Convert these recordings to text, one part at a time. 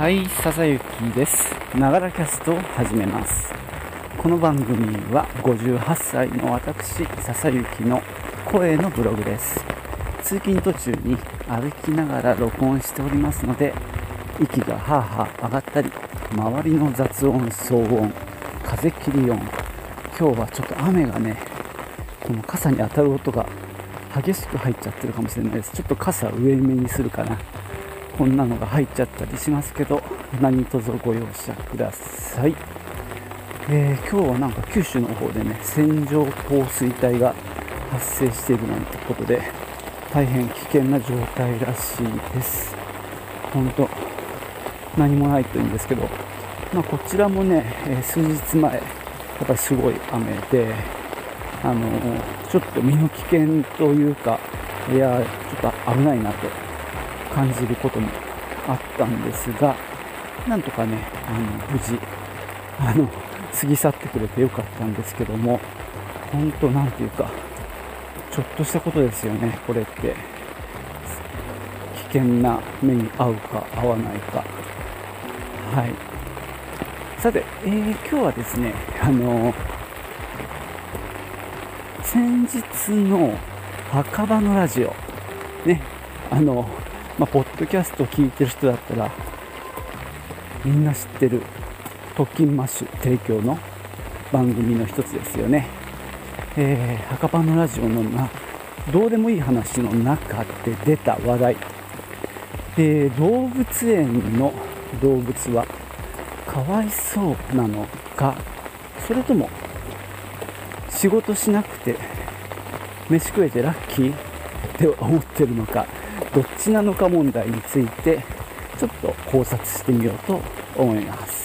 はい、笹雪です。ながらキャストを始めます。この番組は58歳の私、笹雪の声のブログです。通勤途中に歩きながら録音しておりますので、息がハーハー上がったり、周りの雑音、騒音、風切り音、今日はちょっと雨がね、この傘に当たる音が激しく入っちゃってるかもしれないです。ちょっと傘上目にするかな。こんなのが入っちゃったりしますけど何卒ご容赦ください、えー今日はなんか九州の方でね線状降水帯が発生しているなんてことで大変危険な状態らしいです。本当何もないといいんですけど、まあ、こちらもね、え数日前やっぱりすごい雨であのちょっと身の危険というかいやちょっと危ないなと感じることもあったんですがなんとかねあの無事あの過ぎ去ってくれてよかったんですけども本当なんていうかちょっとしたことですよねこれって。危険な目に遭うか合わないか。はい。さて、えー今日はですねあの先日の墓場のラジオねあのまあ、ポッドキャストを聞いてる人だったらみんな知ってる特勤マッシュ提供の番組の一つですよね、えー、墓場のラジオのなどうでもいい話の中で出た話題、え動物園の動物はかわいそうなのかそれとも仕事しなくて飯食えてラッキーって思ってるのか。どっちなのか問題についてちょっと考察してみようと思います。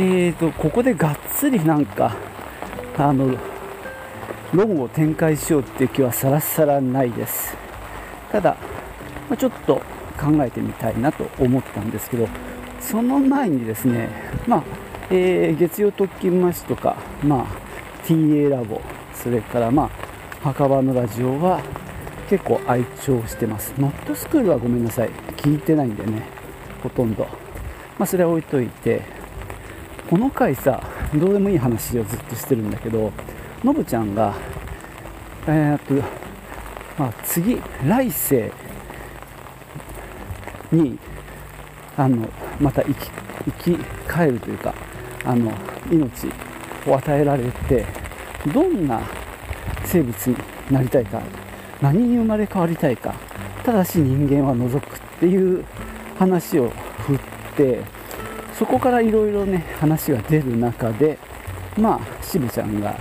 えーとここでがっつりなんかあの論を展開しようっていう気はさらさらないです。ただ、まあちょっと考えてみたいなと思ったんですけどその前にですね、まあえー月曜特勤マッシュとか、まあ、TA ラボそれから、まあ、墓場のラジオは結構愛聴してます。ノットスクールはごめんなさい。聞いてないんでねほとんど、まあ、それは置いといてこの回さどうでもいい話をずっとしてるんだけどのぶちゃんがえーっと、まあ、次来世にあのまた生き生き返るというかあの命を与えられてどんな生物になりたいか何に生まれ変わりたいかただし人間は除くっていう話を振ってそこからいろいろね話が出る中でまあ渋ちゃんが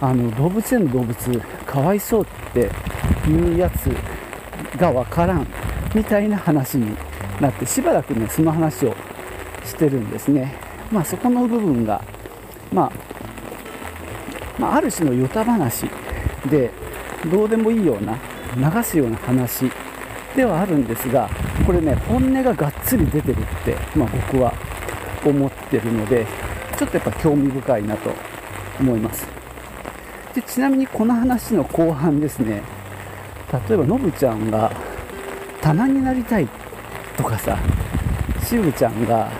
あの動物園の動物かわいそうっていうやつがわからん。みたいな話になってしばらくねその話をしてるんですね。まあそこの部分が、まあ、まあある種のヨタ話でどうでもいいような流すような話ではあるんですがこれね本音ががっつり出てるって、まあ、僕は思ってるのでちょっとやっぱ興味深いなと思います。でちなみにこの話の後半ですね。例えばのぶちゃんが棚になりたいとかさしぶちゃんが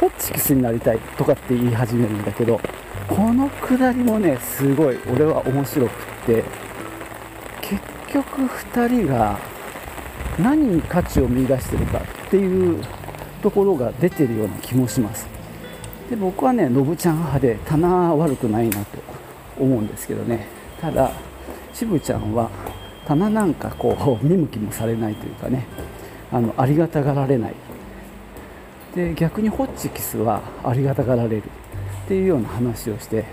ホッチキスになりたいとかって言い始めるんだけどこのくだりもねすごい俺は面白くって結局2人が何に価値を見出してるかっていうところが出てるような気もします。で僕はねのぶちゃん派で棚は悪くないなと思うんですけどね。ただしぶちゃんは棚なんかこう見向きもされないというかね。あのありがたがられない。で逆にホッチキスはありがたがられる。っていうような話をして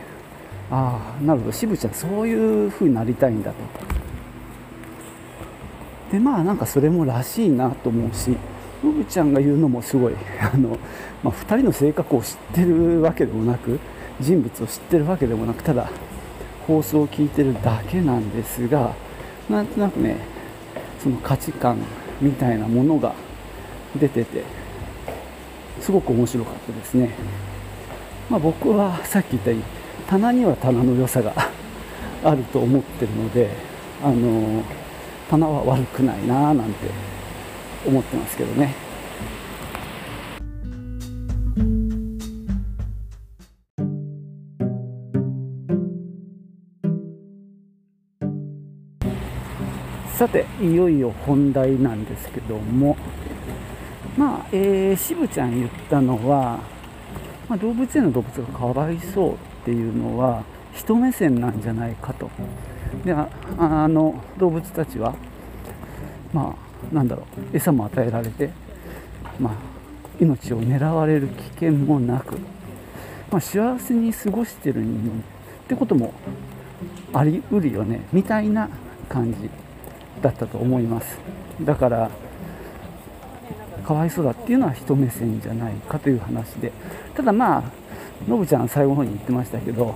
ああなるほど。渋ちゃんそういう風になりたいんだと。でまあなんかそれもらしいなと思うしのぶちゃんが言うのもすごい。あの、まあ、2人の性格を知ってるわけでもなく人物を知ってるわけでもなくただ放送を聞いてるだけなんですがなんとなくねその価値観みたいなものが出ててすごく面白かったですねまあ、僕はさっき言ったように棚には棚の良さが あると思ってるのであの棚は悪くないななんて思ってますけどね。ていよいよ本題なんですけども。まあ、えー、渋ちゃん言ったのは、まあ、動物園の動物がかわいそうっていうのは人目線なんじゃないかと。でああの動物たちはまあなんだろう餌も与えられて、まあ、命を狙われる危険もなく、まあ、幸せに過ごしてるってこともありうるよねみたいな感じ。だったと思います。だからかわいそうだっていうのは人目線じゃないかという話で。ただまあのぶちゃん最後の方に言ってましたけど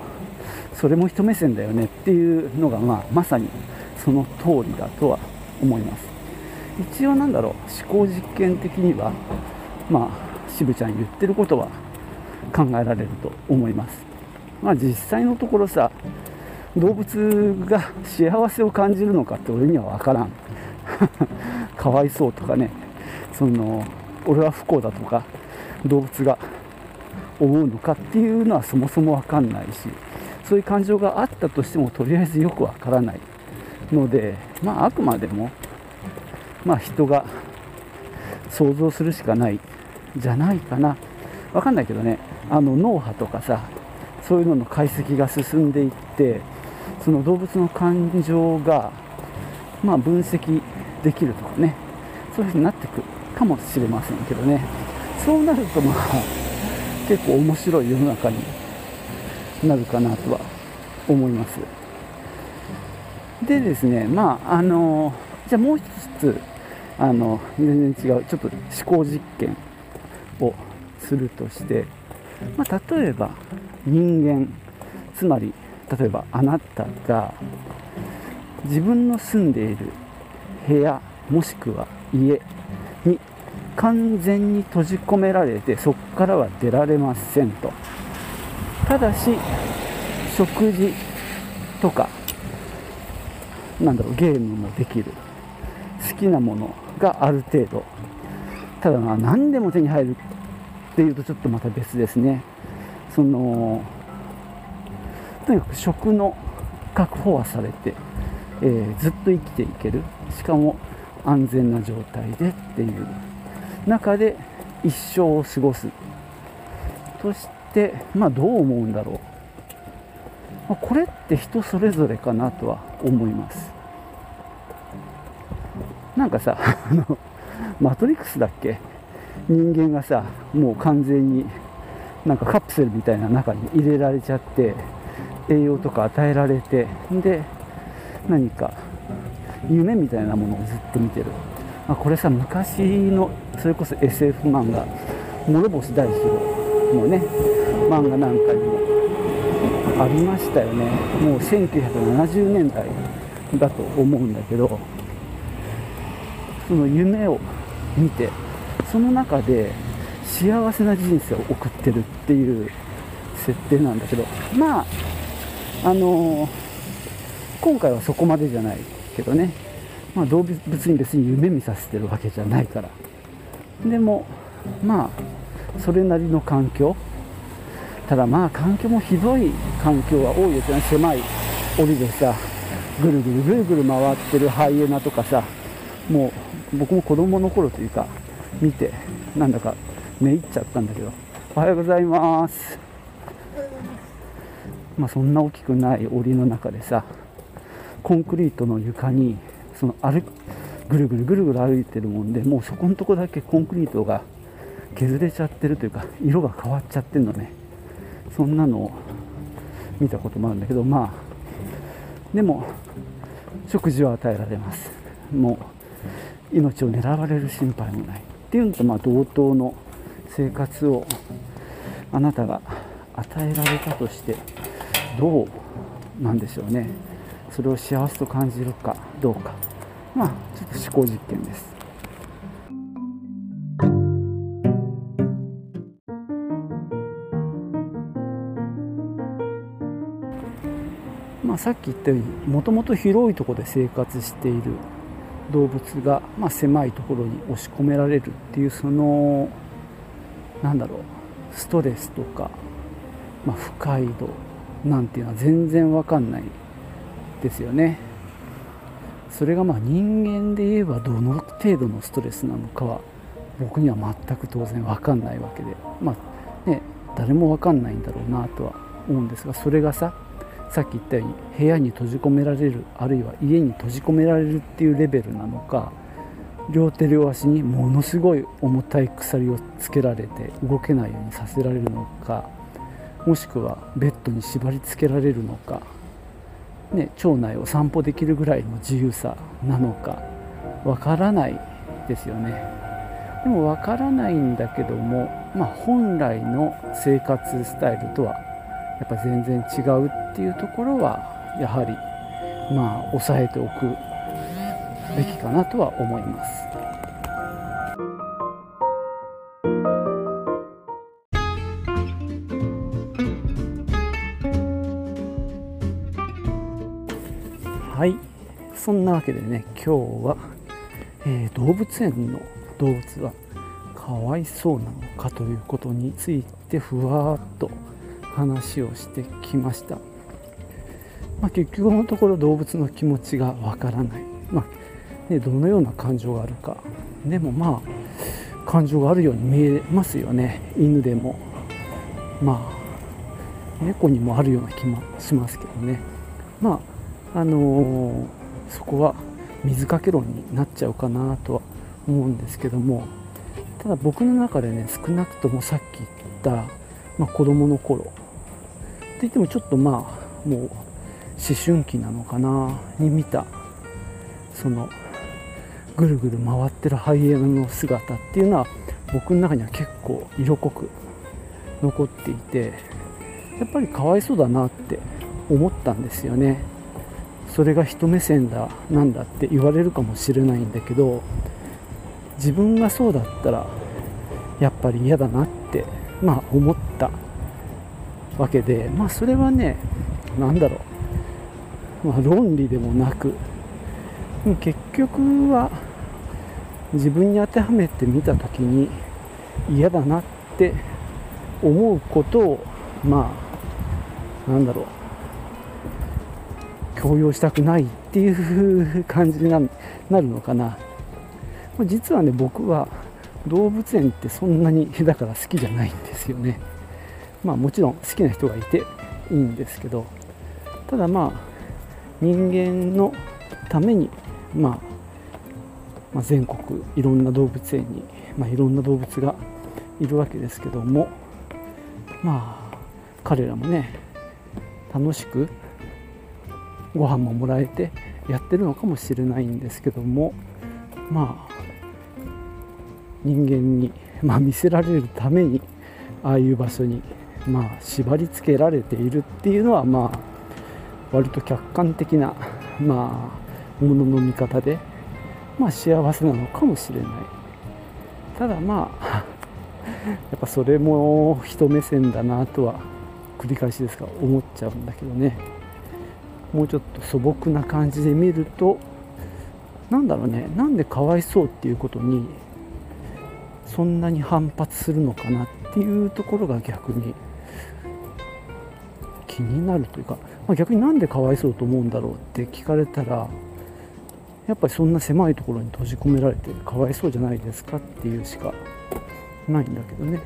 それも人目線だよねっていうのが、まあ、まさにその通りだとは思います。一応なんだろう思考実験的にはまあ渋ちゃん言ってることは考えられると思います。まあ実際のところさ動物が幸せを感じるのかって俺には分からん。かわいそうとかね。その俺は不幸だとか動物が思うのかっていうのはそもそも分かんないしそういう感情があったとしてもとりあえずよくわからない。のでまああくまでもまあ人が想像するしかないじゃないかな。分かんないけどね。あの脳波とかさそういうのの解析が進んでいってその動物の感情が、まあ、分析できるとかねそういうふうになってくるかもしれませんけどね。そうなるとまあ結構面白い世の中になるかなとは思います。でですねまああのじゃあもう一つあの全然違うちょっと思考実験をするとして、まあ、例えば人間つまり例えばあなたが自分の住んでいる部屋もしくは家に完全に閉じ込められてそこからは出られませんと。ただし食事とかなんだろうゲームもできる。好きなものがある程度。ただまあ何でも手に入るっていうとちょっとまた別ですね。そのとにかく食の確保はされて、えー、ずっと生きていける。しかも安全な状態でっていう。中で一生を過ごす。としてまあどう思うんだろう、まあ、これって人それぞれかなとは思います。なんかさ あのマトリックスだっけ？人間がさもう完全になんかカプセルみたいな中に入れられちゃって栄養とか与えられてで何か夢みたいなものをずっと見てる、まあ、これさ昔のそれこそ SF 漫画諸星大二郎のね漫画なんかにもありましたよね。もう1970年代だと思うんだけどその夢を見てその中で幸せな人生を送ってるっていう設定なんだけど。まああのー、今回はそこまでじゃないけどね、まあ、動物に別に夢見させてるわけじゃないから。でもまあそれなりの環境。ただまあ環境もひどい環境は多いですよね。狭い檻でさぐるぐるぐるぐる回ってるハイエナとかさもう僕も子供の頃というか見てなんだか寝入っちゃったんだけど。おはようございます。まあ、そんな大きくない檻の中でさコンクリートの床にその歩ぐるぐるぐるぐる歩いてるもんでもうそこのとこだけコンクリートが削れちゃってるというか色が変わっちゃってるのね。そんなのを見たこともあるんだけどまあでも食事は与えられます。もう命を狙われる心配もないっていうのとまあ同等の生活をあなたが与えられたとしてどうなんでしょうね。それを幸せと感じるかどうか。まあちょっと思考実験です。まあ、さっき言ったようにもともと広いとこで生活している動物が、まあ、狭いところに押し込められるっていうそのなんだろうストレスとか、まあ、不快度なんていうのは全然わかんないですよね。それがまあ人間で言えばどの程度のストレスなのかは僕には全く当然わかんないわけで。まあね誰もわかんないんだろうなとは思うんですがそれがささっき言ったように部屋に閉じ込められるあるいは家に閉じ込められるっていうレベルなのか両手両足にものすごい重たい鎖をつけられて動けないようにさせられるのかもしくはベッドに縛り付けられるのか、ね、町内を散歩できるぐらいの自由さなのかわからないですよねでもわからないんだけども、まあ、本来の生活スタイルとはやっぱ全然違うっていうところはやはりまあ抑えておくべきかなとは思います。そんなわけでね今日は、えー、動物園の動物はかわいそうなのかということについてふわっと話をしてきました、まあ、結局のところ動物の気持ちがわからない、まあね、どのような感情があるか。でもまあ感情があるように見えますよね。犬でも。まあ猫にもあるような気もしますけどね。まああのー、そこは水かけ論になっちゃうかなとは思うんですけどもただ僕の中でね少なくともさっき言った、まあ、子供の頃。って言ってもちょっとまあもう思春期なのかなに見たそのぐるぐる回ってるハイエナの姿っていうのは僕の中には結構色濃く残っていてやっぱりかわいそうだなって思ったんですよね。それが人目線だなんだって言われるかもしれないんだけど自分がそうだったらやっぱり嫌だなってまあ思ったわけでまあそれはね何だろう、まあ、論理でもなく結局は自分に当てはめてみた時に嫌だなって思うことをまあなんだろう。強要したくないっていう感じになるのかな。実はね僕は動物園ってそんなに だから好きじゃないんですよね。まあもちろん好きな人がいていいんですけどただまあ人間のために、まあ、まあ、全国いろんな動物園に、まあ、いろんな動物がいるわけですけどもまあ彼らもね楽しくご飯ももらえてやってるのかもしれないんですけどもまあ人間に、まあ、見せられるためにああいう場所にまあ、縛り付けられているっていうのは、まあ、割と客観的な、まあ、ものの見方で、まあ、幸せなのかもしれない。ただまあ やっぱそれも人目線だなとは繰り返しですが思っちゃうんだけどね。もうちょっと素朴な感じで見るとなんだろうねなんでかわいそうっていうことにそんなに反発するのかなっていうところが逆に気になるというか、まあ、逆になんでかわいそうと思うんだろうって聞かれたらやっぱりそんな狭いところに閉じ込められてかわいそうじゃないですかっていうしかないんだけどね。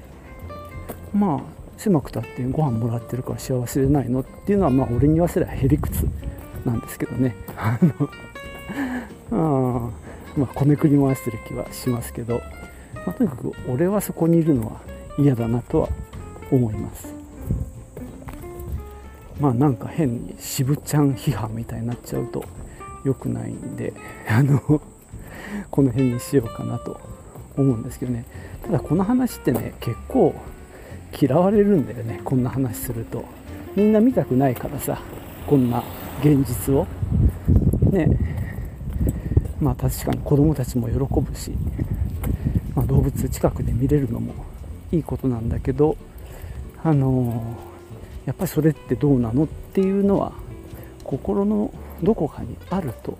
まあ狭くたってご飯もらってるから幸せでないのっていうのはまあ俺に言わせればへりくつなんですけどね。あのあまあこねくり回してる気はしますけど、まあ、とにかく俺はそこにいるのは嫌だなとは思います。まあなんか変に渋ちゃん批判みたいになっちゃうと良くないんで あのこの辺にしようかなと思うんですけどね。ただこの話ってね結構嫌われるんだよねこんな話すると。みんな見たくないからさこんな現実を。ね。まあ確かに子供たちも喜ぶし、まあ、動物近くで見れるのもいいことなんだけどあのーやっぱりそれってどうなのっていうのは心のどこかにあると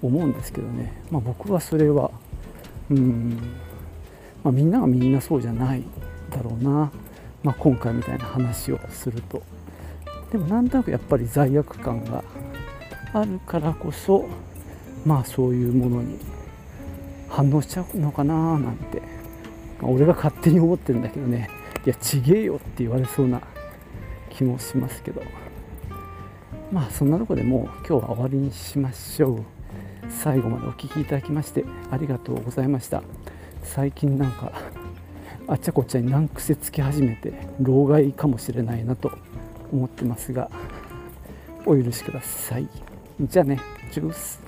思うんですけどね、まあ、僕はそれはうん、まあ、みんながみんなそうじゃないだろうな、まあ、今回みたいな話をすると。でもなんとなくやっぱり罪悪感があるからこそまあそういうものに反応しちゃうのかななんて、まあ、俺が勝手に思ってるんだけどね。いやちげえよって言われそうな気もしますけど。まあそんなとこでもう今日は終わりにしましょう。最後までお聴きいただきましてありがとうございました。最近なんかあちゃこちゃに難癖つき始めて老害かもしれないなと思ってますがお許しください。じゃあねチュース。